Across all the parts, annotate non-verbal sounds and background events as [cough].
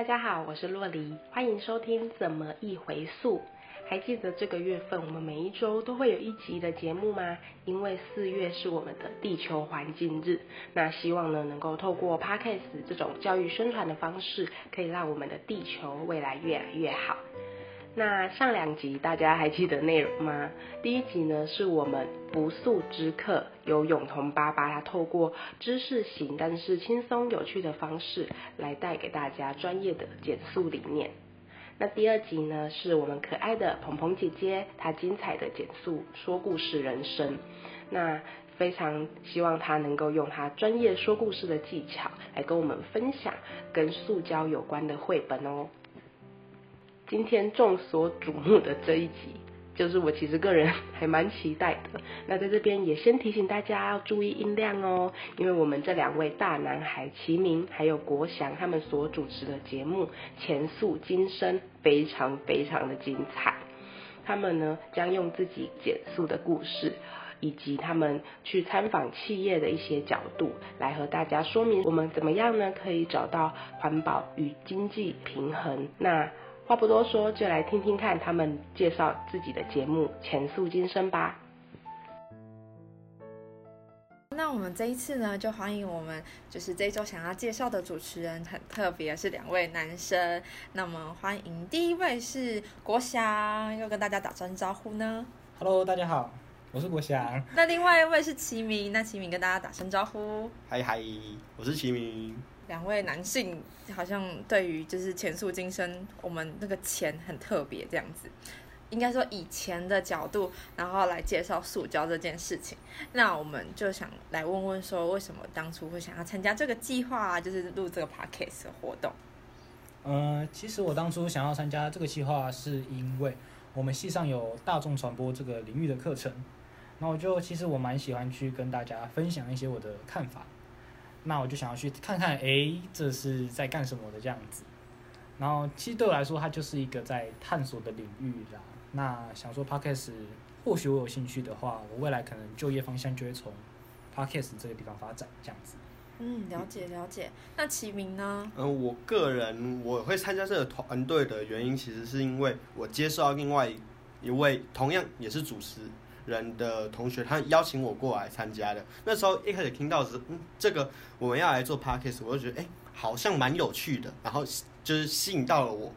大家好，我是洛黎，欢迎收听《怎么一回溯》。还记得这个月份我们每一周都会有一集的节目吗？因为四月是我们的地球环境日，那希望呢能够透过 Podcast 这种教育宣传的方式，可以让我们的地球未来越来越好。那上两集大家还记得内容吗？第一集呢是我们不速之客，由永彤爸爸他透过知识型但是轻松有趣的方式来带给大家专业的减速理念。那第二集呢是我们可爱的鹏鹏姐姐，她精彩的减速说故事人生。那非常希望她能够用她专业说故事的技巧来跟我们分享跟塑胶有关的绘本哦。今天众所瞩目的这一集，就是我其实个人还蛮期待的。那在这边也先提醒大家要注意音量哦，因为我们这两位大男孩齐明还有国祥他们所主持的节目《前素今生》非常非常的精彩。他们呢将用自己减速的故事，以及他们去参访企业的一些角度，来和大家说明我们怎么样呢可以找到环保与经济平衡。那话不多说，就来听听看他们介绍自己的节目《前素今生》吧。那我们这一次呢，就欢迎我们就是这一周想要介绍的主持人，很特别，是两位男生。那我们欢迎第一位是国祥，要跟大家打声招呼呢。Hello，大家好，我是国祥。那另外一位是齐明，那齐明跟大家打声招呼。嗨嗨，我是齐明。两位男性好像对于就是前素今生，我们那个钱很特别这样子。应该说以前的角度，然后来介绍塑胶这件事情。那我们就想来问问说，为什么当初会想要参加这个计划？就是录这个 podcast 的活动。嗯、其实我当初想要参加这个计划，是因为我们系上有大众传播这个领域的课程，那我就其实我蛮喜欢去跟大家分享一些我的看法。那我就想要去看看，诶，这是在干什么的这样子。然后其实对我来说，它就是一个在探索的领域啦。那想说 podcast，或许我有兴趣的话，我未来可能就业方向就会从 podcast 这个地方发展这样子。嗯，了解了解。那齐明呢？嗯，我个人我会参加这个团队的原因，其实是因为我接受到另外一位同样也是主持人的同学，他邀请我过来参加的。那时候一开始听到是，嗯，这个我们要来做 podcast，我就觉得，哎、好像蛮有趣的，然后就是吸引到了我。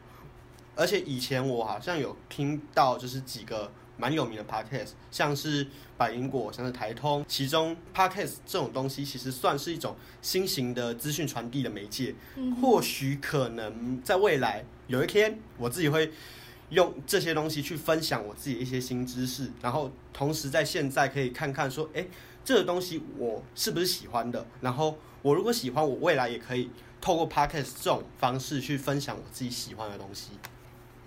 而且以前我好像有听到，就是几个蛮有名的 podcast，像是百灵果，像是台通，其中 podcast 这种东西其实算是一种新型的资讯传递的媒介。或许可能在未来有一天，我自己会用这些东西去分享我自己一些新知识，然后同时在现在可以看看说，哎，这个东西我是不是喜欢的？然后我如果喜欢，我未来也可以透过 podcast 这种方式去分享我自己喜欢的东西。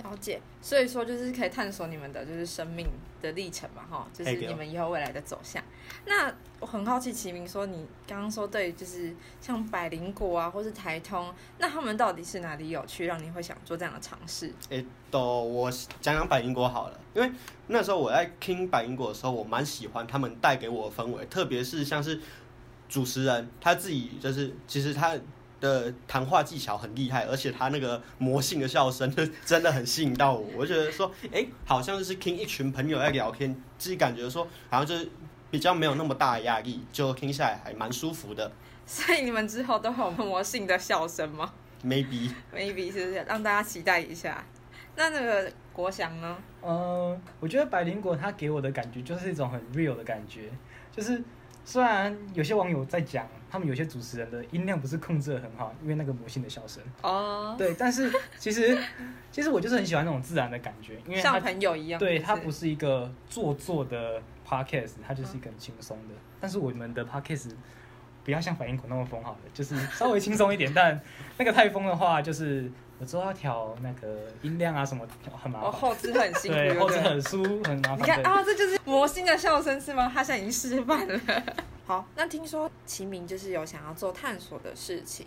了解，所以说就是可以探索你们的就是生命的历程嘛，哈，就是你们以后未来的走向。那我很好奇，齐明说你刚刚说对，就是像百灵果啊，或是台通，那他们到底是哪里有趣，让你会想做这样的尝试？诶，都我讲讲百灵果好了，因为那时候我在听百灵果的时候，我蛮喜欢他们带给我的氛围，特别是像是主持人他自己就是，其实他的谈话技巧很厉害，而且他那个魔性的笑声 [laughs] 真的很吸引到我，我就觉得说，诶，好像就是听一群朋友在聊天，自己感觉说好像就是比较没有那么大的压力，就听下来还蛮舒服的所以你们之后都会有魔性的笑声吗，maybe。？maybe 是不是让大家期待一下？那那个国祥呢？嗯，我觉得百灵果他给我的感觉就是一种很 real 的感觉，就是虽然有些网友在讲，他们有些主持人的音量不是控制的很好，因为那个魔性的笑声，哦，对，但是其实其实我就是很喜欢那种自然的感觉，因为它像朋友一样，对它不是一个做作的 podcast，它就是一个很轻松的，但是我们的 podcast 不要像反应口那么疯好了，就是稍微轻松一点，但那个太疯的话，就是我之后要调那个音量啊什么，很麻烦。哦。后置很辛苦，对，后置很舒很麻烦。你看啊，这就是魔性的笑声是吗？他现在已经示范了。[laughs] 好，那听说齐明就是有想要做探索的事情，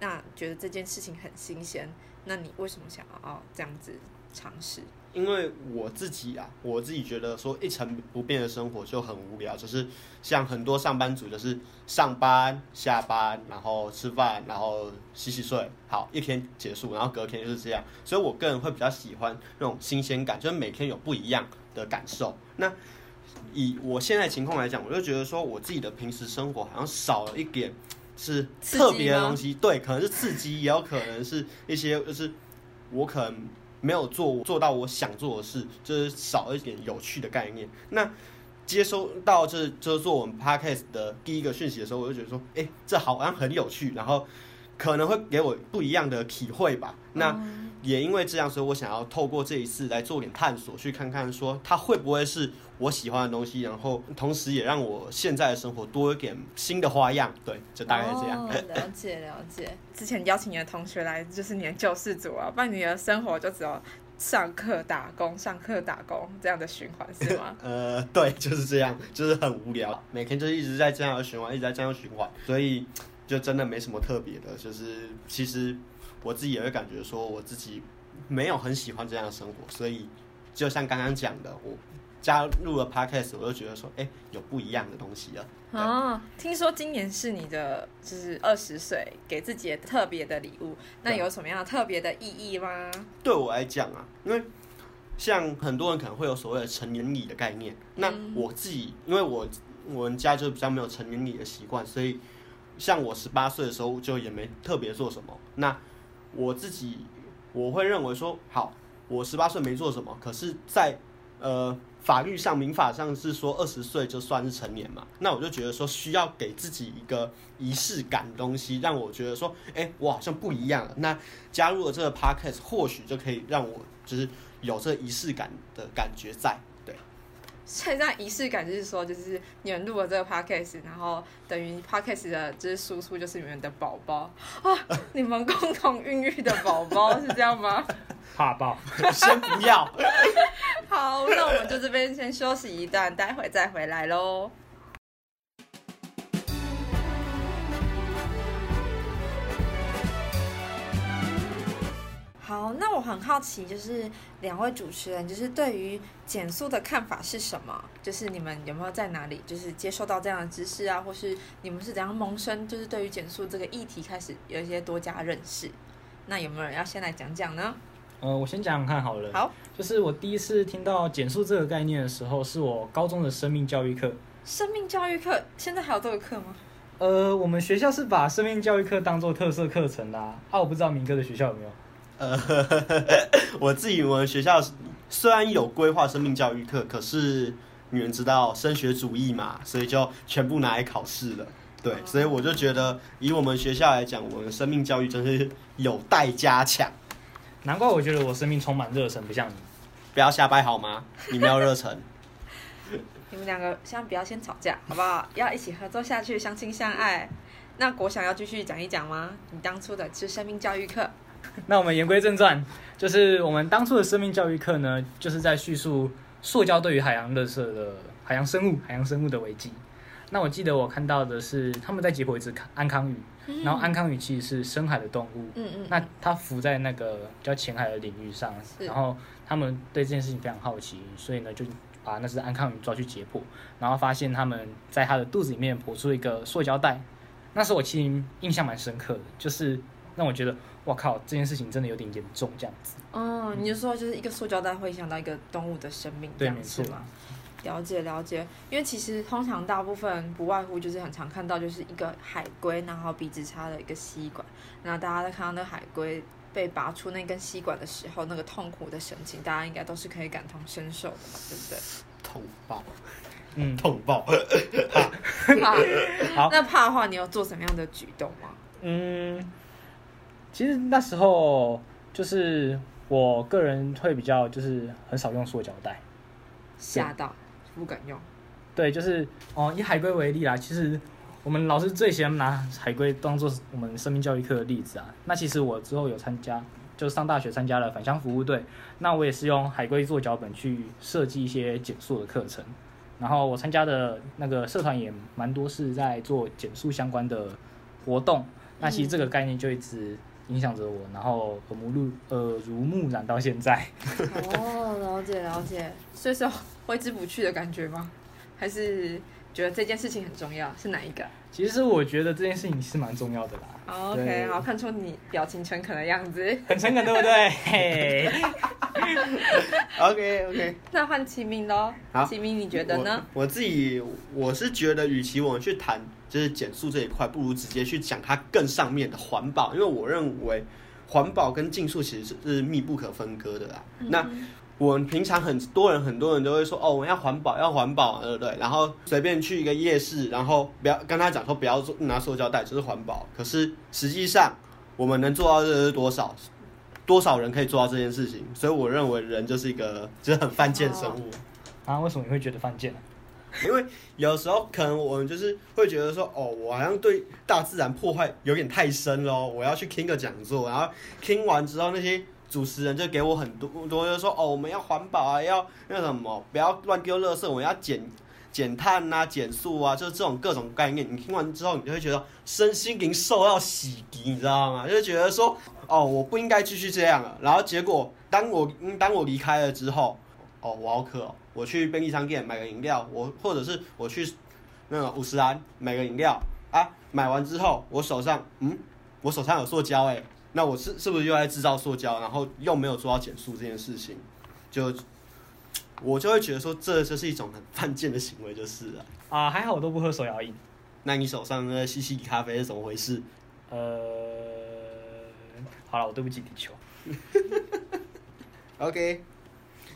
那觉得这件事情很新鲜，那你为什么想要这样子尝试？因为我自己啊，我自己觉得说一成不变的生活就很无聊，就是像很多上班族就是上班、下班，然后吃饭，然后洗洗睡，好，一天结束，然后隔天就是这样。所以我个人会比较喜欢那种新鲜感，就是每天有不一样的感受。那以我现在情况来讲，我就觉得说我自己的平时生活好像少了一点是特别的东西，对，可能是刺激，也有可能是一些就是我可能没有做做到我想做的事，就是少一点有趣的概念。那接收到这就是做我们 podcast 的第一个讯息的时候，我就觉得说，哎、这好像很有趣，然后可能会给我不一样的体会吧。那也因为这样，所以我想要透过这一次来做点探索，去看看说它会不会是我喜欢的东西，然后同时也让我现在的生活多一点新的花样。对，就大概是这样。哦、[laughs] 了解了解。之前邀请你的同学来，就是你的救世主啊，不然你的生活就只有上课打工、上课打工这样的循环是吗？[laughs] 呃，对，就是这样，就是很无聊，每天就一直在这样的循环，一直在这样循环，所以就真的没什么特别的。就是其实我自己也会感觉说，我自己没有很喜欢这样的生活，所以就像刚刚讲的，我加入了 podcast，我就觉得说，哎、有不一样的东西了。哦，听说今年是你的就是二十岁，给自己的特别的礼物，那有什么样的特别的意义吗？对我来讲啊，因为像很多人可能会有所谓的成年礼的概念，那我自己因为我我们家就比较没有成年礼的习惯，所以像我十八岁的时候就也没特别做什么。那我自己我会认为说，好，我十八岁没做什么，可是在，呃法律上民法上是说二十岁就算是成年嘛，那我就觉得说需要给自己一个仪式感的东西，让我觉得说，哎、我好像不一样了。那加入了这个 podcast，或许就可以让我就是有这个仪式感的感觉在。对，所以这样仪式感就是说，就是你们录了这个 podcast，然后等于 podcast 的就是输出就是你们的宝宝啊，[laughs] 你们共同孕育的宝宝是这样吗？[laughs] 怕爆。先不要。好，那我们就这边先休息一段，待会再回来喽。好，那我很好奇，就是两位主持人，就是对于减速的看法是什么？就是你们有没有在哪里，就是接受到这样的知识啊，或是你们是怎样萌生，就是对于减速这个议题开始有一些多加认识？那有没有人要先来讲讲呢？呃，我先讲讲看好了。好，就是我第一次听到减速这个概念的时候，是我高中的生命教育课。生命教育课现在还有这个课吗？呃，我们学校是把生命教育课当做特色课程啦啊。啊我不知道明哥的学校有没有。呃，[laughs] 我自己我们学校虽然有规划生命教育课，可是你们知道升学主义嘛，所以就全部拿来考试了。对，所以我就觉得以我们学校来讲，我们生命教育真是有待加强。难怪我觉得我生命充满热忱，不像你。不要瞎掰好吗？你没有热忱。[laughs] 你们两个先不要先吵架，好不好？要一起合作下去，相亲相爱。那国想要继续讲一讲吗？你当初的是生命教育课，[laughs] 那我们言归正传，就是我们当初的生命教育课呢，就是在叙述塑胶对于海洋垃圾的海洋生物、海洋生物的危机。那我记得我看到的是他们在解剖一只安康鱼，然后安康鱼其实是深海的动物，嗯嗯，那它浮在那个比较浅海的领域上，然后他们对这件事情非常好奇，所以呢就把那只安康鱼抓去解剖，然后发现他们在它的肚子里面剖出一个塑胶袋。那时候我其实印象蛮深刻的，就是让我觉得，哇靠，这件事情真的有点严重这样子。哦，你就说就是一个塑胶袋会影响到一个动物的生命，这样对没错是吗？了解了解，因为其实通常大部分不外乎就是很常看到就是一个海龟，然后鼻子插了一个吸管，然后大家在看到那个海龟被拔出那根吸管的时候，那个痛苦的神情，大家应该都是可以感同身受的嘛，对不对？痛爆，嗯，[laughs] 痛爆！[laughs] 怕，[laughs] 好那怕的话，你有做什么样的举动吗？嗯，其实那时候就是我个人会比较就是很少用塑胶袋。吓到，不敢用。对，就是哦，以海龟为例啦，其实我们老师最喜欢拿海龟当做我们生命教育课的例子啊。那其实我之后有参加，就上大学参加了返乡服务队，那我也是用海龟做脚本去设计一些减速的课程。然后我参加的那个社团也蛮多是在做减速相关的活动。那其实这个概念就一直影响着我，然后耳目入耳濡目染到现在。[laughs] 哦，了解了解，所以是有挥之不去的感觉吗？还是觉得这件事情很重要？是哪一个？其实我觉得这件事情是蛮重要的啦，好，OK，对好，看出你表情诚恳的样子。很诚恳，对不对？[laughs] 嘿 OK OK，那换齐明喽。好齐明，你觉得呢？我？我自己我是觉得，与其我们去谈就是减速这一块，不如直接去讲它更上面的环保，因为我认为环保跟竞速其实是是密不可分割的啦。那我们平常很多人很多人都会说哦，我们要环保，要环保，对不对？然后随便去一个夜市，然后不要跟他讲说不要做拿塑胶袋，就是环保。可是实际上我们能做到的是多少？多少人可以做到这件事情？所以我认为人就是一个就是很犯贱生物。啊，为什么你会觉得犯贱呢？因为有时候可能我们就是会觉得说，哦，我好像对大自然破坏有点太深咯，我要去听个讲座，然后听完之后，那些主持人就给我很多多，就说，哦，我们要环保啊，要那什么，不要乱丢垃圾，我们要减减碳啊，减速啊，就是这种各种概念。你听完之后，你就会觉得身心灵受到洗涤，你知道吗？就觉得说，哦，我不应该继续这样了。然后结果，当我当我离开了之后，哦，我好渴哦，我去便利商店买个饮料，我或者是我去那个五十兰买个饮料啊，买完之后我手上嗯，我手上有塑胶哎，那我是是不是又在制造塑胶，然后又没有做到减速这件事情，就我就会觉得说这就是一种很 [laughs] 犯贱的行为，就是了。啊，还好我都不喝手摇饮。那你手上的西西里咖啡是怎么回事？呃，好了，我对不起地球。[laughs] OK，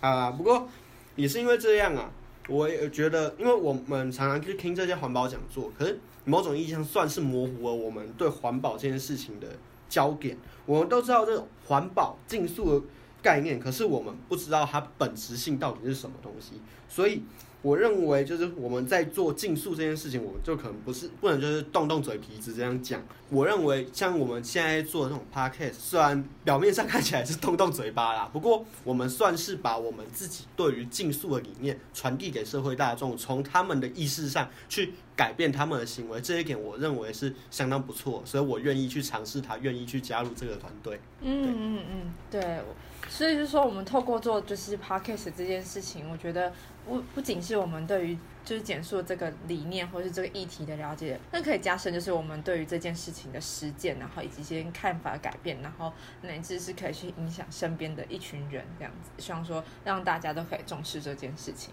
啊，不过也是因为这样啊，我也觉得，因为我们常常去听这些环保讲座，可是某种意义上算是模糊了我们对环保这件事情的焦点。我们都知道这种环保竞速的概念，可是我们不知道它本质性到底是什么东西，所以。我认为就是我们在做竞速这件事情，我们就可能不是不能就是动动嘴皮子这样讲。我认为像我们现在做的这种 podcast，虽然表面上看起来是动动嘴巴啦，不过我们算是把我们自己对于竞速的理念传递给社会大众，从他们的意识上去改变他们的行为，这一点我认为是相当不错，所以我愿意去尝试它，愿意去加入这个团队。嗯嗯嗯，对。所以就是说，我们透过做就是 podcast 这件事情，我觉得不不仅是我们对于就是简述这个理念或是这个议题的了解，那可以加深就是我们对于这件事情的实践，然后以及一些看法改变，然后乃至是可以去影响身边的一群人这样子。希望说让大家都可以重视这件事情。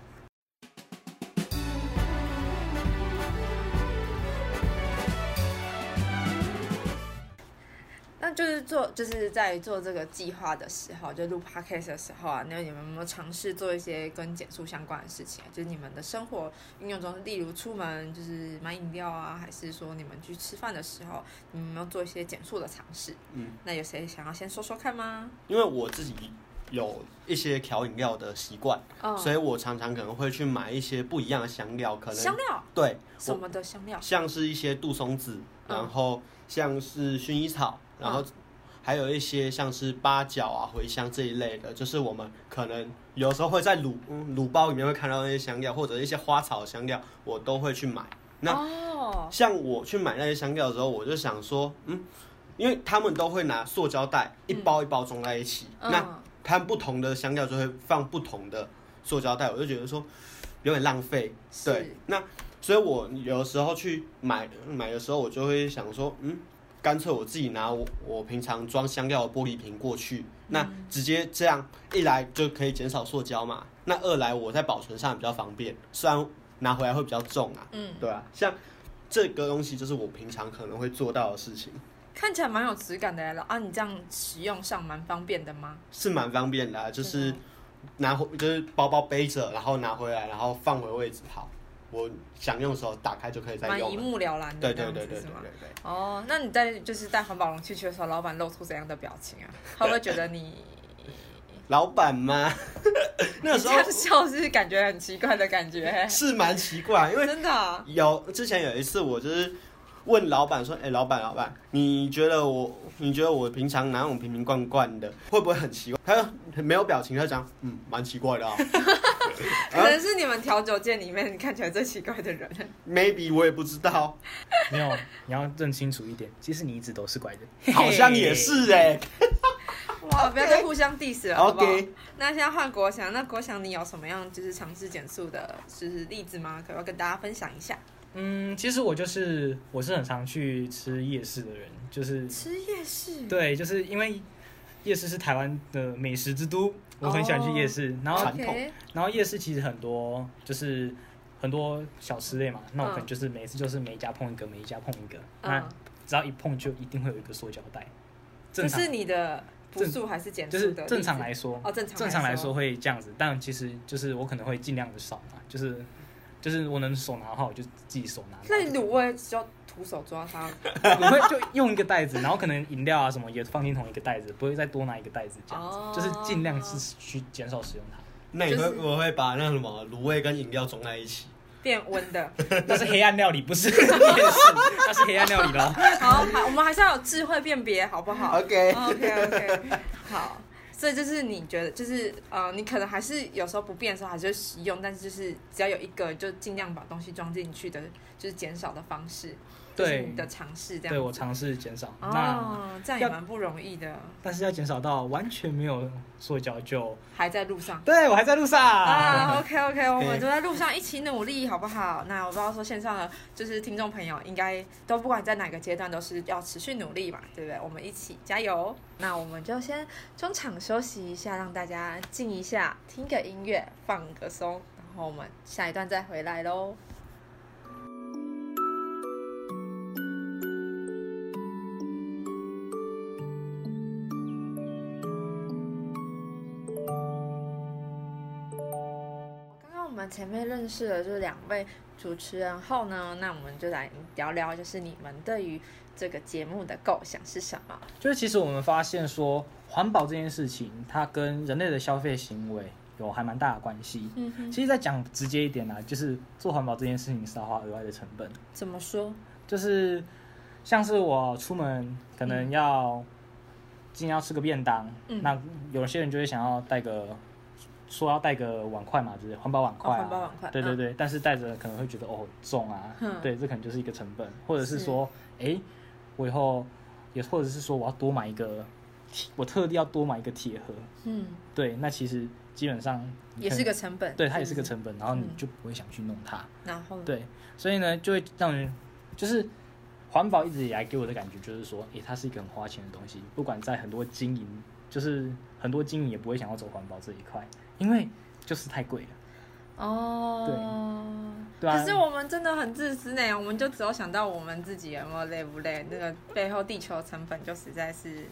就是做，就是在做这个计划的时候，就录 podcast 的时候啊，那你们有没有尝试做一些跟减速相关的事情啊？就是你们的生活运用中，例如出门就是买饮料啊，还是说你们去吃饭的时候，你们有没有做一些减速的尝试？嗯，那有谁想要先说说看吗？因为我自己有一些调饮料的习惯，哦所以我常常可能会去买一些不一样的香料，可能香料对什么的香料？像是一些杜松子，然后像是薰衣草，然后还有一些像是八角啊、茴香这一类的，就是我们可能有时候会在卤嗯卤包里面会看到那些香料，或者一些花草香料，我都会去买。那哦，像我去买那些香料的时候，我就想说，嗯，因为他们都会拿塑胶袋一包一包装在一起，那嗯它不同的香料就会放不同的塑胶袋，我就觉得说有点浪费。对，那所以我有时候去买买的时候，我就会想说，嗯，干脆我自己拿我我平常装香料的玻璃瓶过去，那直接这样一来就可以减少塑胶嘛，那二来我在保存上比较方便，虽然拿回来会比较重啊，嗯，对啊，像这个东西就是我平常可能会做到的事情，看起来蛮有质感的了啊！你这样使用上蛮方便的吗？是蛮方便的、啊，就是拿回就是包包背着，然后拿回来，然后放回位置好。我想用的时候打开就可以再用一。目了然的，对对对对对？对对。哦，那你在就是带环保容器去的时候，老板露出怎样的表情啊？他会不会觉得你 [laughs] 老板吗？[laughs] 那时候笑是感觉很奇怪的感觉？是蛮奇怪，因为真的啊、有之前有一次我就是问老板说：“哎、老板，老板，你觉得我，你觉得我平常哪种瓶瓶罐罐的，会不会很奇怪？”他就没有表情，他就讲：“嗯，蛮奇怪的 [laughs] 啊。可能是你们调酒界里面看起来最奇怪的人。[laughs] maybe 我也不知道，没有，你要认清楚一点，其实你一直都是怪人。[laughs] 好像也是哎、哇，不要再互相 diss 了，好不好 OK 那现在换国祥，那国祥你有什么样就是尝试减速的，就是例子吗？可不可以跟大家分享一下？嗯，其实我就是我是很常去吃夜市的人，就是吃夜市，对，就是因为夜市是台湾的美食之都，我很喜欢去夜市。然后传统然后夜市其实很多就是很多小吃类嘛，那我可嗯能就是每次就是每一家碰一个，每一家碰一个，嗯那只要一碰就一定会有一个塑胶袋。正常可是你的不速还是减就是的？正常来，说，哦，正常正常来说，会这样子，但其实就是我可能会尽量的少嘛，就是就是我能手拿的话，我就自己手拿。那你卤味就要徒手抓它，[laughs] 我会就用一个袋子，然后可能饮料啊什么也放进同一个袋子，不会再多拿一个袋子这样子，哦就是尽量是去减少使用它。那你会、就是我会把那什么卤味跟饮料装在一起。变温的。[laughs] 那是黑暗料理，不是夜市，那是黑暗料理咯。好，好我们还是要有智慧辨别，好不好 OK，OK OK，好，这就是你觉得，就是呃，你可能还是有时候不变的时候还是使用，但是就是只要有一个，就尽量把东西装进去的，就是减少的方式，就是对你的尝试这样。对我尝试减少，那哦，这样也蛮不容易的，但是要减少到完全没有塑胶就，还在路上。对我还在路上。啊，OK [laughs] OK，我们对都在路上一起努力，好不好？那我不知道说线上的就是听众朋友，应该都不管在哪个阶段，都是要持续努力嘛，对不对？我们一起加油。那我们就先中场休息一下，让大家静一下，听个音乐，放个松，然后我们下一段再回来喽。前面认识了就是两位主持人后呢，那我们就来聊聊，就是你们对于这个节目的构想是什么？就是其实我们发现说，环保这件事情，它跟人类的消费行为有还蛮大的关系。嗯哼，其实再讲直接一点啦、就是做环保这件事情是要花额外的成本。怎么说？就是像是我出门可能要今天要吃个便当，嗯那有些人就会想要带个说要带个碗筷嘛，就是环保碗筷、啊。哦环保碗筷对对对，但是带着可能会觉得哦重啊，嗯。对，这可能就是一个成本，或者是是说，哎，我以后也或者是说我要多买一个，我特地要多买一个铁盒，嗯，对，那其实基本上也是个成本，对，它也是。个成本，然后你嗯。就不会想去弄它。然后呢，对，所以呢，就会让人就是环保一直以来给我的感觉就是说，诶，它是一个很花钱的东西，不管在很多经营，就是很多经营也不会想要走环保这一块，因为就是太贵了。哦，对。啊。可是我们真的很自私呢，我们就只有想到我们自己有没有累不累，那个背后地球成本就实在是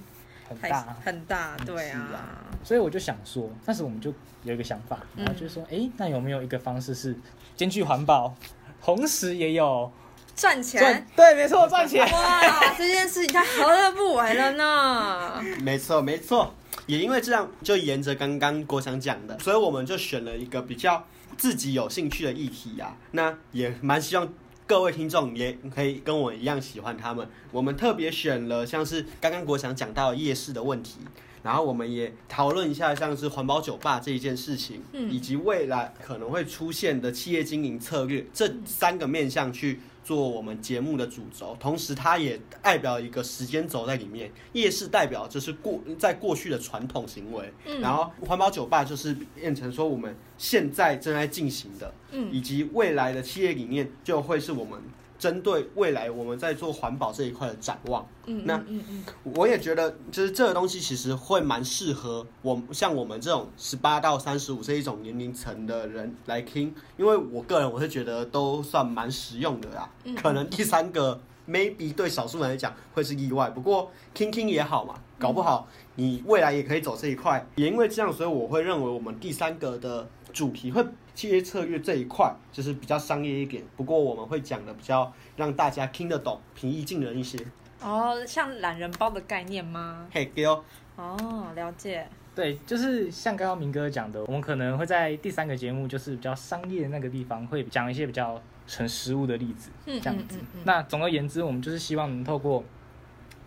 太很大，很大，嗯对啊。啊，所以我就想说，但是我们就有一个想法，然后就是说，诶，那有没有一个方式是兼具环保，同时也有赚钱赚？，对，没错，赚钱。哇，这件事情太何乐不为了呢？[laughs] 没错没错，也因为这样，就沿着刚刚国强讲的，所以我们就选了一个比较自己有兴趣的议题啊。那也蛮希望各位听众也可以跟我一样喜欢他们。我们特别选了像是刚刚国强讲到的夜市的问题。然后我们也讨论一下像是环保酒吧这一件事情，嗯以及未来可能会出现的企业经营策略这三个面向去做我们节目的主轴，同时它也代表一个时间轴在里面。夜市代表就是过在过去的传统行为，嗯然后环保酒吧就是变成说我们现在正在进行的，嗯以及未来的企业理念就会是我们针对未来我们在做环保这一块的展望。嗯，那嗯嗯我也觉得，就是这个东西其实会蛮适合我像我们这种十八到三十五这一种年龄层的人来听，因为我个人我是觉得都算蛮实用的啦。嗯可能第三个 maybe 对少数人来讲会是意外，不过听听也好嘛，搞不好你未来也可以走这一块。也因为这样，所以我会认为我们第三个的主题会企业策略这一块就是比较商业一点，不过我们会讲的比较让大家听得懂、平易近人一些。哦，像懒人包的概念吗？嘿，给哦。哦，了解。对，就是像刚刚明哥讲的，我们可能会在第三个节目，就是比较商业的那个地方，会讲一些比较成实物的例子，嗯这样子。嗯嗯嗯那总而言之，我们就是希望能透过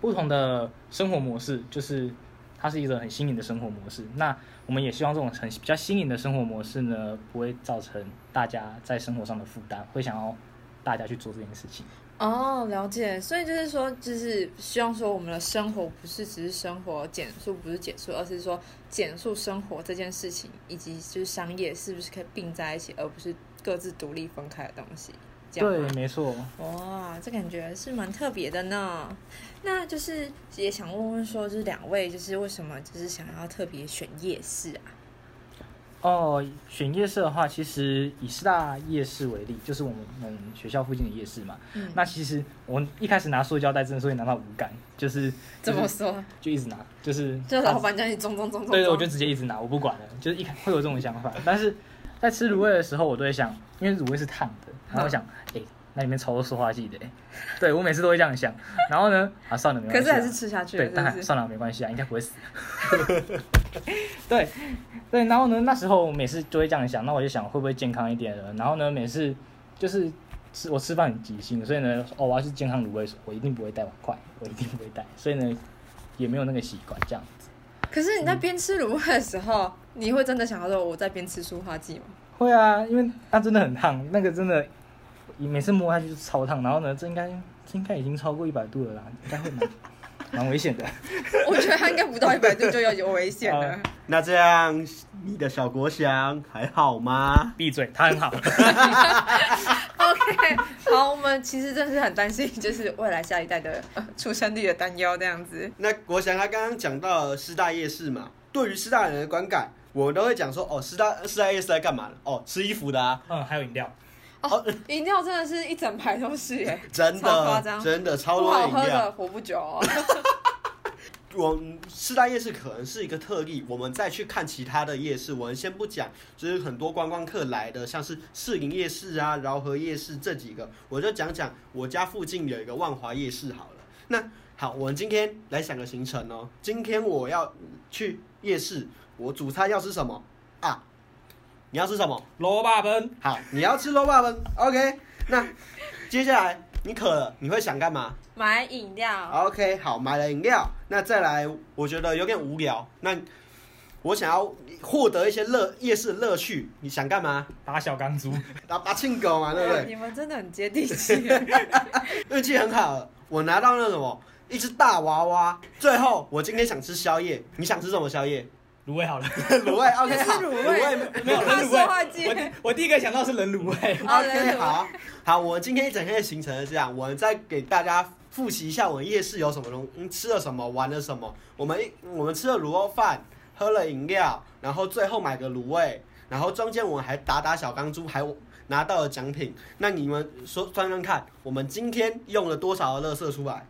不同的生活模式，就是它是一种很新颖的生活模式。那我们也希望这种很比较新颖的生活模式呢，不会造成大家在生活上的负担，会想要大家去做这件事情。哦，了解。所以就是说，就是希望说，我们的生活不是只是生活减速，不是减速，而是说减速生活这件事情，以及就是商业是不是可以并在一起，而不是各自独立分开的东西。这样对，没错。哇，这感觉是蛮特别的呢。那就是也想问问说，就是两位就是为什么就是想要特别选夜市啊？哦，选夜市的话，其实以师大夜市为例，就是我们我们学校附近的夜市嘛。嗯那其实我一开始拿塑胶袋，真的是会拿到无感，就是怎么就是说？就一直拿，就是就老板叫你中中中中，对对，我就直接一直拿，我不管了，就是一开会有这种想法。但是在吃卤味的时候，我都会想，因为卤味是烫的，然后我想，哎、那里面超多塑化剂的、欸，对我每次都会这样想。然后呢，啊，算了，没关系啊。可是还是吃下去了，对？当然算了，没关系啊，应该不会死。[laughs] 对对，然后呢，那时候我每次就会这样想，那我就想会不会健康一点了。然后呢，每次就是吃我吃饭很急性，所以呢，哦，我要是健康卤味，我一定不会带碗筷，我一定不会带，所以呢，也没有那个习惯这样子。可是你在边吃卤味的时候，你会真的想要说我在边吃塑化剂吗？会啊，因为它真的很烫，那个真的，你每次摸下去就是超烫。然后呢，这应该这应该已经超过一百度了啦，应该会蛮蛮危险的。我觉得它应该不到一百度就要有危险了。[laughs] 那这样你的小国祥还好吗？闭嘴，他很好。[laughs] [laughs] 好，我们其实真的是很担心，就是未来下一代的、呃、出生率的担忧这样子。那国祥他刚刚讲到了师大夜市嘛，对于师大人的观感，我们都会讲说，哦，师大师大夜市在干嘛的？哦，吃衣服的啊，嗯，还有饮料。哦，饮料真的是一整排都是耶，[laughs] 真的真的超多的饮料好喝的。活不久哦。[laughs] 我们师大夜市可能是一个特例，我们再去看其他的夜市，我们先不讲，就是很多观光客来的，像是士林夜市啊、饶河夜市这几个，我就讲讲我家附近有一个万华夜市好了。那好，我们今天来想个行程哦。今天我要去夜市，我主餐要吃什么啊？你要吃什么？萝卜奔，好，你要吃肉霸粉，OK。那接下来你渴了，你会想干嘛？买饮料，OK，好，买了饮料，那再来，我觉得有点无聊，那我想要获得一些乐夜市的乐趣，你想干嘛？打小钢珠。[laughs] 打打庆狗嘛，对不对？[laughs] 你们真的很接地气。[laughs] 运气很好，我拿到那什么一只大娃娃。最后，我今天想吃宵夜，你想吃什么宵夜？卤味好了，卤味，OK，好，卤味味没有他人卤味。说话我我第一个想到是人卤味。OK，好，好，我今天一整天的行程是这样，我再给大家复习一下我们夜市有什么东，嗯吃了什么，玩了什么。我们一我们吃了卤肉饭，喝了饮料，然后最后买个卤味，然后中间我们还打打小钢珠，还拿到了奖品。那你们说算算看，我们今天用了多少的垃圾出来？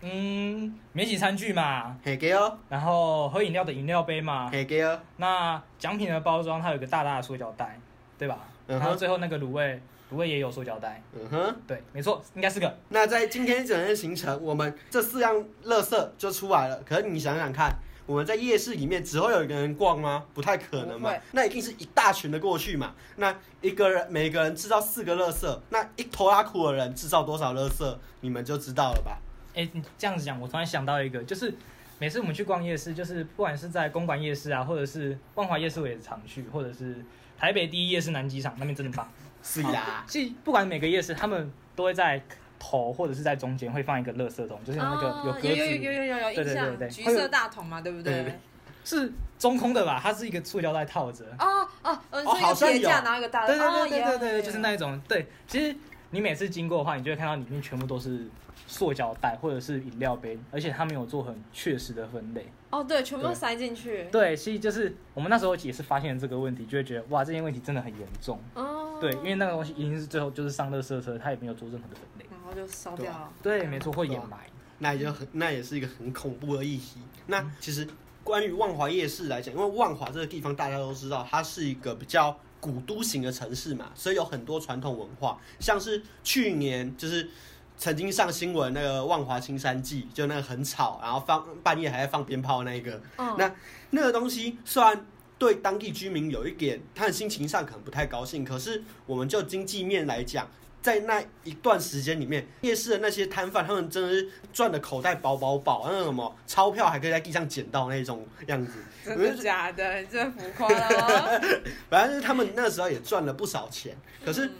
嗯，免洗餐具嘛，嘿给哦，然后喝饮料的饮料杯嘛，嘿给哦，那奖品的包装它有个大大的塑胶袋，对吧？嗯然后最后那个卤味，卤味也有塑胶袋，嗯哼。对，没错，应该是个。那在今天一整天的行程，我们这四样垃圾就出来了。可是你想想看，我们在夜市里面只会有一个人逛吗？不太可能嘛。那一定是一大群的过去嘛。那一个人每个人制造四个垃圾，那一拖拉苦的人制造多少垃圾，你们就知道了吧？哎，你这样子讲，我突然想到一个，就是每次我们去逛夜市，就是不管是在公馆夜市啊，或者是万华夜市，我也常去，或者是台北第一夜市南机场那边真的棒。是啦，即不管每个夜市，他们都会在头或者是在中间会放一个垃圾桶，就是那个有格子有有有子，有有有对对对印象，对橘色大桶嘛，对不对？是中空的吧？它是一个塑胶袋套着。哦哦，呃，哦是一个好像有铁架，然后一个大的，对对对对对，就是那一种。对，其实你每次经过的话，你就会看到里面全部都是塑胶袋或者是饮料杯，而且它没有做很确实的分类。哦，对，全部都塞进去。对，所以就是我们那时候也是发现了这个问题，就会觉得哇，这件问题真的很严重。哦，对，因为那个东西一定是最后就是上垃圾车，它也没有做任何的分类。然后就烧掉了。对，没错，会掩埋。那也就很，那也是一个很恐怖的议题。那其实关于万华夜市来讲，因为万华这个地方大家都知道，它是一个比较古都型的城市嘛，所以有很多传统文化，像是去年就是曾经上新闻那个万华青山记，就那个很吵，然后放半夜还在放鞭炮那一个，嗯，那那个东西虽然对当地居民有一点，他的心情上可能不太高兴，可是我们就经济面来讲，在那一段时间里面，夜市的那些摊贩，他们真的是赚的口袋饱饱饱，那什么钞票还可以在地上捡到那种样子。真的假的？你这浮夸了。[laughs] 反正就是他们那时候也赚了不少钱。可是嗯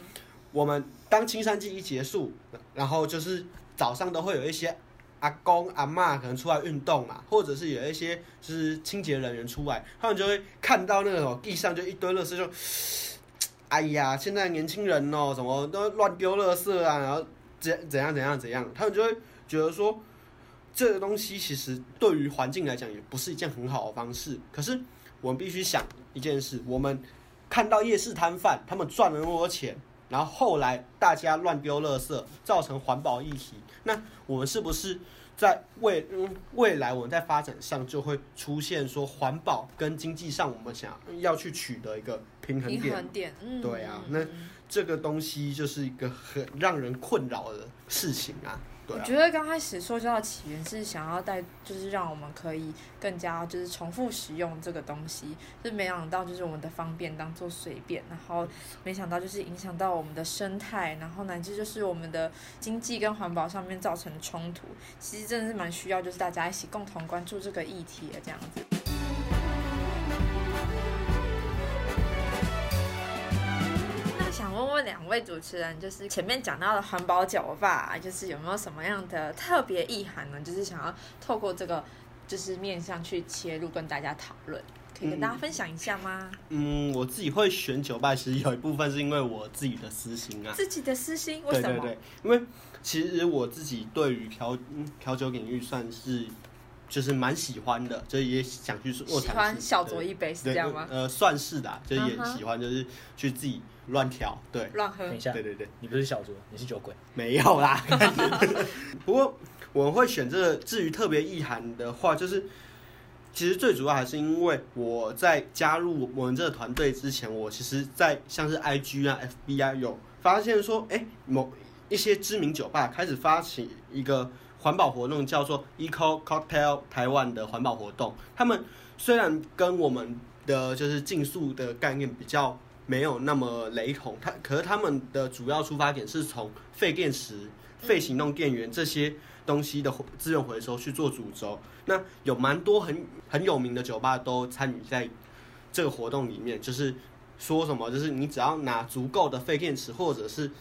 我们当青山季一结束，然后就是早上都会有一些阿公阿嬷可能出来运动嘛，或者是有一些就是清洁人员出来，他们就会看到那种地上就一堆垃圾就。[sniffs] 哎呀，现在年轻人哦，怎么都乱丢垃圾啊，然后怎怎样怎样怎样，他们就会觉得说，这个东西其实对于环境来讲也不是一件很好的方式。可是我们必须想一件事，我们看到夜市摊贩他们赚了那么多钱，然后后来大家乱丢垃圾，造成环保议题，那我们是不是在未嗯未来我们在发展上就会出现说环保跟经济上我们想要去取得一个平衡平点？衡点，嗯，对啊嗯那嗯这个东西就是一个很让人困扰的事情啊。我觉得刚开始塑胶的起源是想要带，就是让我们可以更加就是重复使用这个东西，就是没想到就是我们的方便当做随便，然后没想到就是影响到我们的生态，然后乃至就是我们的经济跟环保上面造成的冲突。其实真的是蛮需要就是大家一起共同关注这个议题的这样子。问问两位主持人，就是前面讲到的环保酒吧，就是有没有什么样的特别意涵呢？就是想要透过这个就是面向去切入，跟大家讨论，可以跟大家分享一下吗？嗯，我自己会选酒吧，其实有一部分是因为我自己的私心啊。自己的私心为什么？对对对，因为其实我自己对于调嗯调酒领域算是就是蛮喜欢的，就是也想去做喜。欢小酌一杯是对这样吗？呃，算是的啊、就是也喜欢，就是去自己乱调。对，乱喝等一下，对对对，你不是小酌，你是酒鬼。没有啦。[laughs] [laughs] 不过我会选这个，至于特别意涵的话，就是其实最主要还是因为我在加入我们这个团队之前，我其实，在像是 IG 啊、FB 啊，有发现说，哎、某一些知名酒吧开始发起一个环保活动，叫做 Eco Cocktail 台湾的环保活动。他们虽然跟我们的就是竞速的概念比较没有那么雷同，它可是他们的主要出发点是从废电池、废行动电源这些东西的资源回收去做主轴。那有蛮多很很有名的酒吧都参与在这个活动里面，就是说什么，就是你只要拿足够的废电池或者是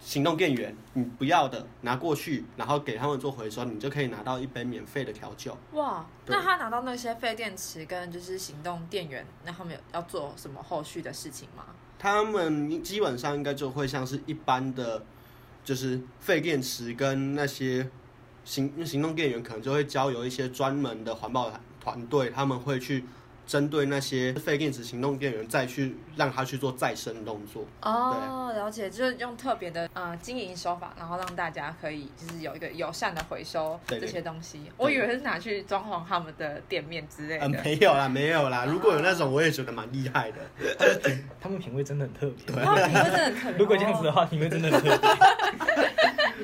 行动电源，你不要的拿过去，然后给他们做回收，你就可以拿到一杯免费的调酒。哇，那他拿到那些废电池跟就是行动电源，那他们有要做什么后续的事情吗？他们基本上应该就会像是一般的，就是废电池跟那些行行动电源，可能就会交由一些专门的环保团队，他们会去针对那些废电子、行动电源，再去让他去做再生动作。哦，了解，就是用特别的呃经营手法，然后让大家可以就是有一个友善的回收这些东西。我以为是拿去装潢他们的店面之类呃，的。[laughs] 没有啦，没有啦。如果有那种，我也觉得蛮厉害的。他们品味真的很特别。他们品味真的很特别。[laughs] 如果这样子的话，品味真的很特别。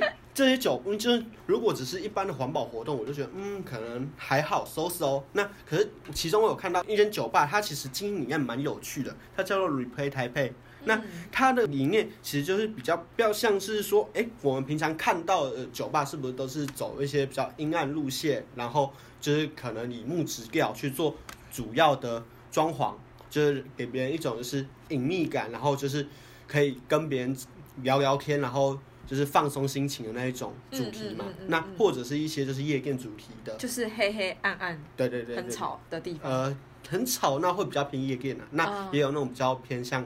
[laughs] 这些酒，嗯就是如果只是一般的环保活动，我就觉得嗯，可能还好收收。那可是其中我有看到一间酒吧，它其实经营理念蛮有趣的，它叫做 Replay 台北。那它的理念其实就是比较比较像是说，哎、我们平常看到的酒吧是不是都是走一些比较阴暗路线，然后就是可能以木质调去做主要的装潢，就是给别人一种就是隐秘感，然后就是可以跟别人聊聊天，然后就是放松心情的那一种主题嘛。嗯嗯嗯嗯嗯那或者是一些就是夜店主题的，就是黑黑暗暗、对对对对很吵的地方。呃，很吵，那会比较偏夜店啊。那哦也有那种比较偏向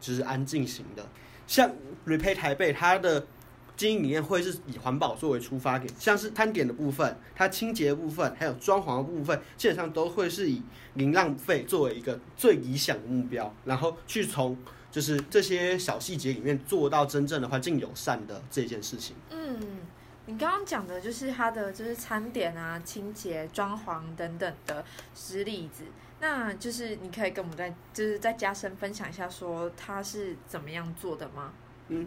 就是安静型的，像 Repay 台北，它的经营理念会是以环保作为出发点，像是摊点的部分、它清洁的部分，还有装潢的部分，基本上都会是以零浪费作为一个最理想的目标，然后去从就是这些小细节里面做到真正的环境友善的这件事情。嗯，你刚刚讲的就是它的就是餐点啊、清洁、装潢等等的实例子。那就是你可以跟我们再就是再加深分享一下，说它是怎么样做的吗？嗯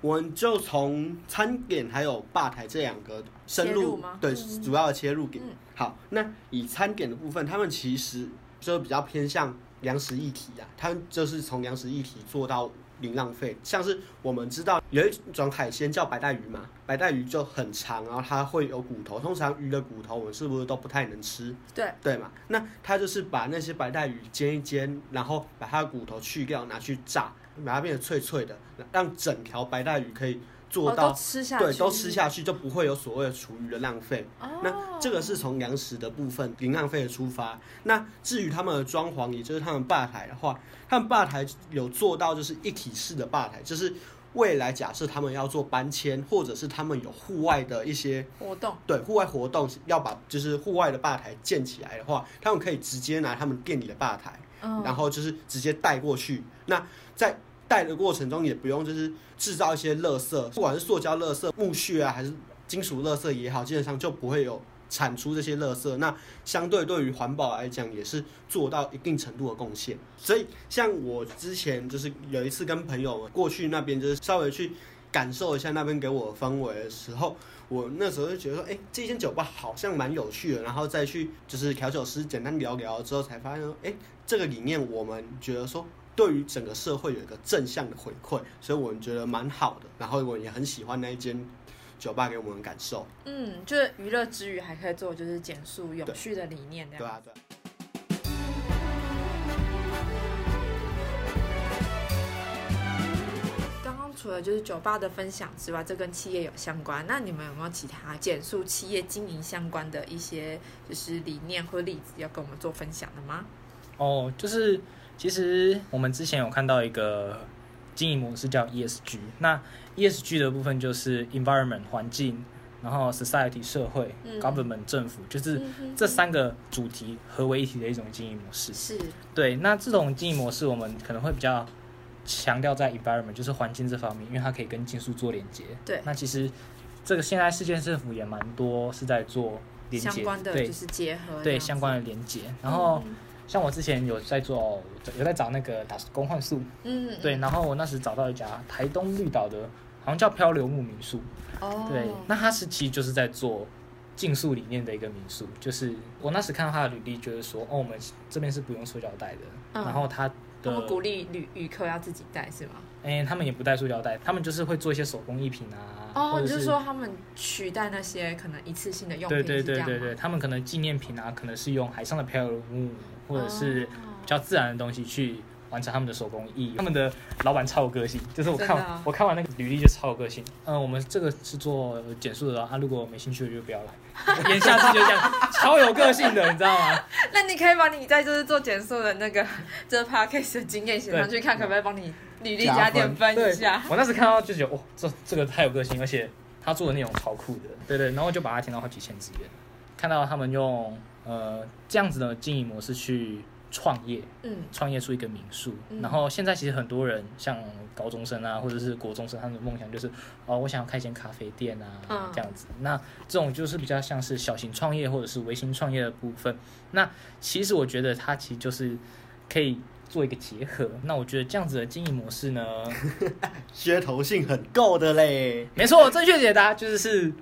我们就从餐点还有吧台这两个深入对、嗯主要的切入点。嗯好，那以餐点的部分，他们其实就比较偏向粮食议题啊，他们就是从粮食议题做到零浪费。像是我们知道有一种海鲜叫白带鱼嘛，白带鱼就很长，然后它会有骨头，通常鱼的骨头我们是不是都不太能吃？对对嘛，那它就是把那些白带鱼煎一煎，然后把它的骨头去掉，拿去炸，把它变得脆脆的，让整条白带鱼可以做哦到都吃下去，对，都吃下去就不会有所谓的厨余的浪费。哦。那这个是从粮食的部分零浪费的出发。那至于他们的装潢，也就是他们吧台的话，他们吧台有做到就是一体式的吧台，就是未来假设他们要做搬迁，或者是他们有户外的一些活动，对户外活动要把就是户外的吧台建起来的话，他们可以直接拿他们店里的吧台。嗯，然后就是直接带过去。那在带的过程中，也不用就是制造一些垃圾，不管是塑胶垃圾、木屑啊，还是金属垃圾也好，基本上就不会有产出这些垃圾。那相对对于环保来讲，也是做到一定程度的贡献。所以，像我之前就是有一次跟朋友过去那边，就是稍微去感受一下那边给我氛围的时候。我那时候就觉得说，哎、这间酒吧好像蛮有趣的，然后再去就是调酒师简单聊聊之后，才发现说，哎、这个理念我们觉得说，对于整个社会有一个正向的回馈，所以我们觉得蛮好的。然后我也很喜欢那一间酒吧给我们的感受，嗯，就是娱乐之余还可以做就是减速永续的理念这样。对啊，对啊。刚刚除了就是酒吧的分享之外，这跟企业有相关。那你们有没有其他减速企业经营相关的一些就是理念或例子要跟我们做分享的吗？哦，就是其实我们之前有看到一个经营模式叫 ESG，那 ESG 的部分就是 environment 环境，然后 society 社会、嗯 government 政府，就是这三个主题合为一体的一种经营模式。是对，那这种经营模式我们可能会比较强调在 environment，就是环境这方面，因为它可以跟技术做连接。对那其实这个现在世界政府也蛮多是在做连接，相关的对就是结合对相关的。的连接，然后。嗯像我之前有在做，有在找那个打工换宿，嗯，对，然后我那时找到一家台东绿岛的，好像叫漂流木民宿，哦，对，那它是其实就是在做竞速理念的一个民宿，就是我那时看到他的履历，觉得说，哦，我们这边是不用塑胶袋的，嗯然后他的他们，鼓励旅旅客要自己带是吗？哎、他们也不带塑胶袋，他们就是会做一些手工艺品啊，哦，或者你就是说他们取代那些可能一次性的用品对对对对对，他们可能纪念品啊，可能是用海上的漂流木，或者是哦比较自然的东西去完成他们的手工艺。他们的老板超有个性，就是我看我看完那个履历就超有个性。嗯、我们这个是做减速的啊，如果没兴趣的就不要来。言下之意就这样，超有个性的，你知道吗？[laughs] 那你可以把你在就是做减速的那个这 podcast 的经验写上去，看可不可以帮你履历加点分对一下。，我那时看到就觉得，哦，这这个太有个性，而且他做的内容超酷的，对对，然后就把它填到好几千字元，看到他们用呃这样子的经营模式去创业，嗯，创业出一个民宿，嗯然后现在其实很多人像高中生啊，或者是国中生，他们的梦想就是哦，我想要开一间咖啡店啊，嗯这样子。那这种就是比较像是小型创业或者是微型创业的部分。那其实我觉得它其实就是可以做一个结合。那我觉得这样子的经营模式呢，[laughs] 噱头性很够的嘞。没错，正确解答就是是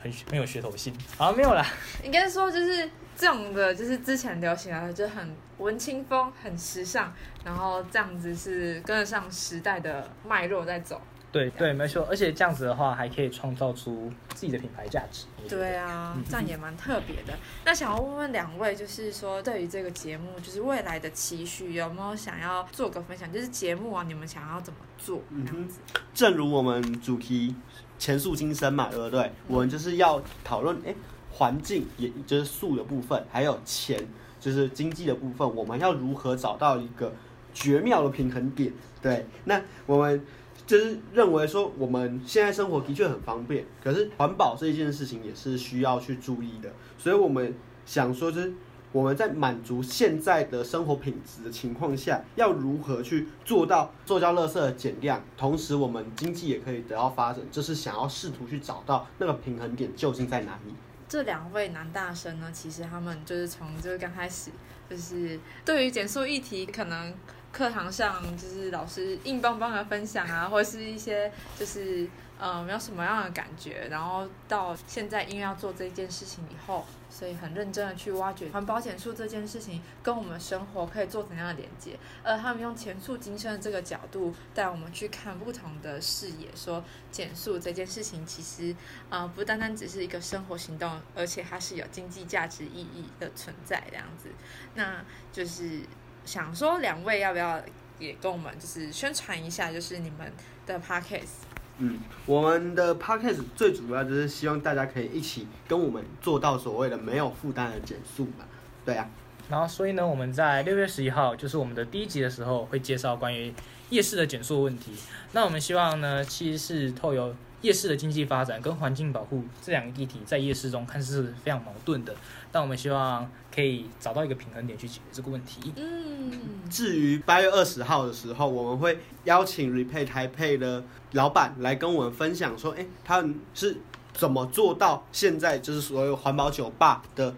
很很有噱头性。好，没有啦。应该说就是这种的，就是之前流行的，就很文青风，很时尚，然后这样子是跟得上时代的脉络在走。对对，没错，而且这样子的话，还可以创造出自己的品牌价值。对啊，这样也蛮特别的。那想要问问两位，就是说对于这个节目，就是未来的期许，有没有想要做个分享？就是节目啊，你们想要怎么做这样子？正如我们主题前述今生嘛，对不对？我们就是要讨论，哎，环境，也就是素的部分，还有钱，就是经济的部分，我们要如何找到一个绝妙的平衡点？对，那我们就是认为说，我们现在生活的确很方便，可是环保这一件事情也是需要去注意的，所以我们想说，就是我们在满足现在的生活品质的情况下，要如何去做到塑胶垃圾的减量，同时我们经济也可以得到发展，就是想要试图去找到那个平衡点究竟在哪里。这两位男大生呢，其实他们就是从就是刚开始，就是对于减速议题，可能课堂上就是老师硬邦邦的分享啊，或者是一些就是呃没有什么样的感觉，然后到现在因为要做这件事情以后，所以很认真的去挖掘环保减速这件事情跟我们生活可以做怎样的连接。呃，他们用前促今生的这个角度带我们去看不同的视野，说减速这件事情其实呃不单单只是一个生活行动，而且它是有经济价值意义的存在这样子。那就是想说两位要不要也跟我们就是宣传一下，就是你们的 podcast。嗯，我们的 podcast 最主要就是希望大家可以一起跟我们做到所谓的没有负担的减速嘛。对啊，然后所以呢，我们在六月十一号，就是我们的第一集的时候，会介绍关于夜市的减速问题。那我们希望呢，其实是透过夜市的经济发展跟环境保护这两个议题，在夜市中看似非常矛盾的，但我们希望可以找到一个平衡点去解决这个问题。嗯，至于八月二十号的时候，我们会邀请 Repay 台配的老板来跟我们分享说，哎，他们是怎么做到现在就是所有环保酒吧的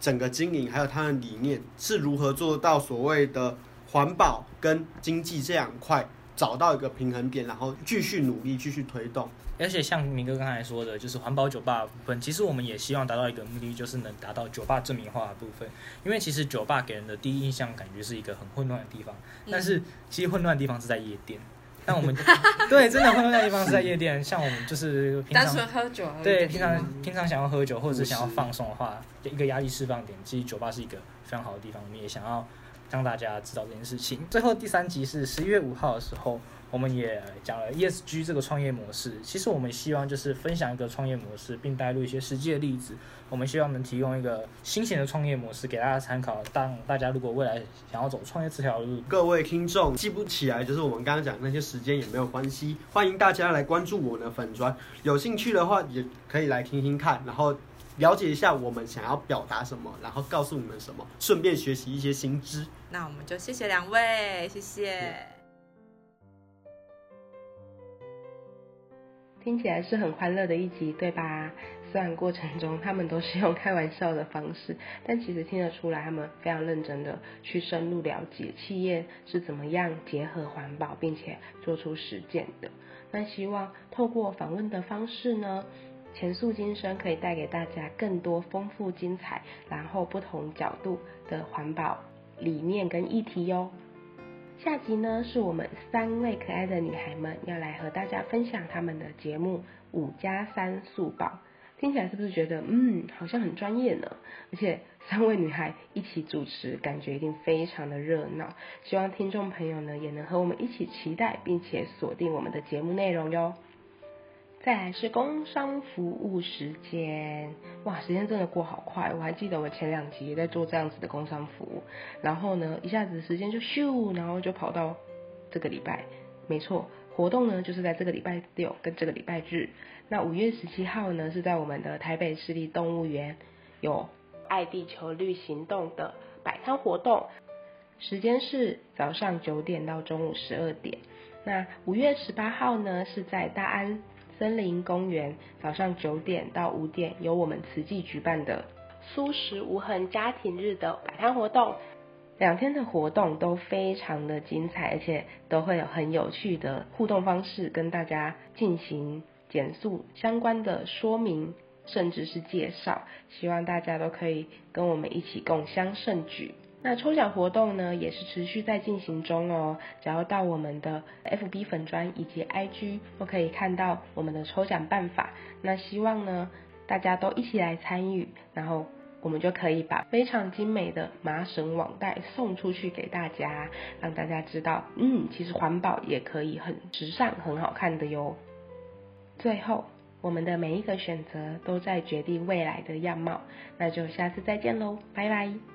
整个经营，还有他的理念是如何做到所谓的环保跟经济这两块找到一个平衡点，然后继续努力继续推动。而且像明哥刚才说的，就是环保酒吧部分，其实我们也希望达到一个目的，就是能达到酒吧证明化的部分。因为其实酒吧给人的第一印象感觉是一个很混乱的地方，但是其实混乱的地方是在夜店。但我们对真的混乱的地方是在夜店，像我们就是平单常纯喝酒对平常平常想要喝酒或者是想要放松的话，一个压力释放点，其实酒吧是一个非常好的地方。我们也想要让大家知道这件事情。最后第三集是十一月五号的时候。我们也讲了 ESG 这个创业模式，其实我们希望就是分享一个创业模式，并带入一些实际的例子。我们希望能提供一个新型的创业模式给大家参考。当大家如果未来想要走创业这条路，各位听众记不起来，就是我们刚刚讲那些时间也没有关系，欢迎大家来关注我的粉砖，有兴趣的话也可以来听听看，然后了解一下我们想要表达什么，然后告诉你们什么，顺便学习一些新知。那我们就谢谢两位，谢谢。听起来是很欢乐的一集，对吧？虽然过程中他们都是用开玩笑的方式，[laughs] 但其实听得出来，他们非常认真的去深入了解企业是怎么样结合环保，并且做出实践的。那希望透过访问的方式呢，前素今生可以带给大家更多丰富精彩，然后不同角度的环保理念跟议题哟。下集呢，是我们三位可爱的女孩们要来和大家分享他们的节目《五加三速报》。听起来是不是觉得，嗯，好像很专业呢？而且三位女孩一起主持，感觉一定非常的热闹。希望听众朋友呢，也能和我们一起期待，并且锁定我们的节目内容哟。再来是工商服务时间，哇，时间真的过好快！我还记得我前两集也在做这样子的工商服务，然后呢，一下子时间就咻，然后就跑到这个礼拜。没错，活动呢就是在这个礼拜六跟这个礼拜日。那五月十七号呢是在我们的台北市立动物园有爱地球绿行动的摆摊活动，时间是早上九点到中午十二点。那五月十八号呢是在大安。森林公园早上九点到五点由我们慈济举办的素食无痕家庭日的摆摊活动，两天的活动都非常的精彩，而且都会有很有趣的互动方式跟大家进行减速相关的说明，甚至是介绍，希望大家都可以跟我们一起共襄盛举。那抽奖活动呢，也是持续在进行中哦。只要到我们的 FB 粉砖以及 IG 都可以看到我们的抽奖办法。那希望呢，大家都一起来参与，然后我们就可以把非常精美的麻绳网袋送出去给大家，让大家知道，嗯，其实环保也可以很时尚、很好看的哟。最后，我们的每一个选择都在决定未来的样貌。那就下次再见喽，拜拜。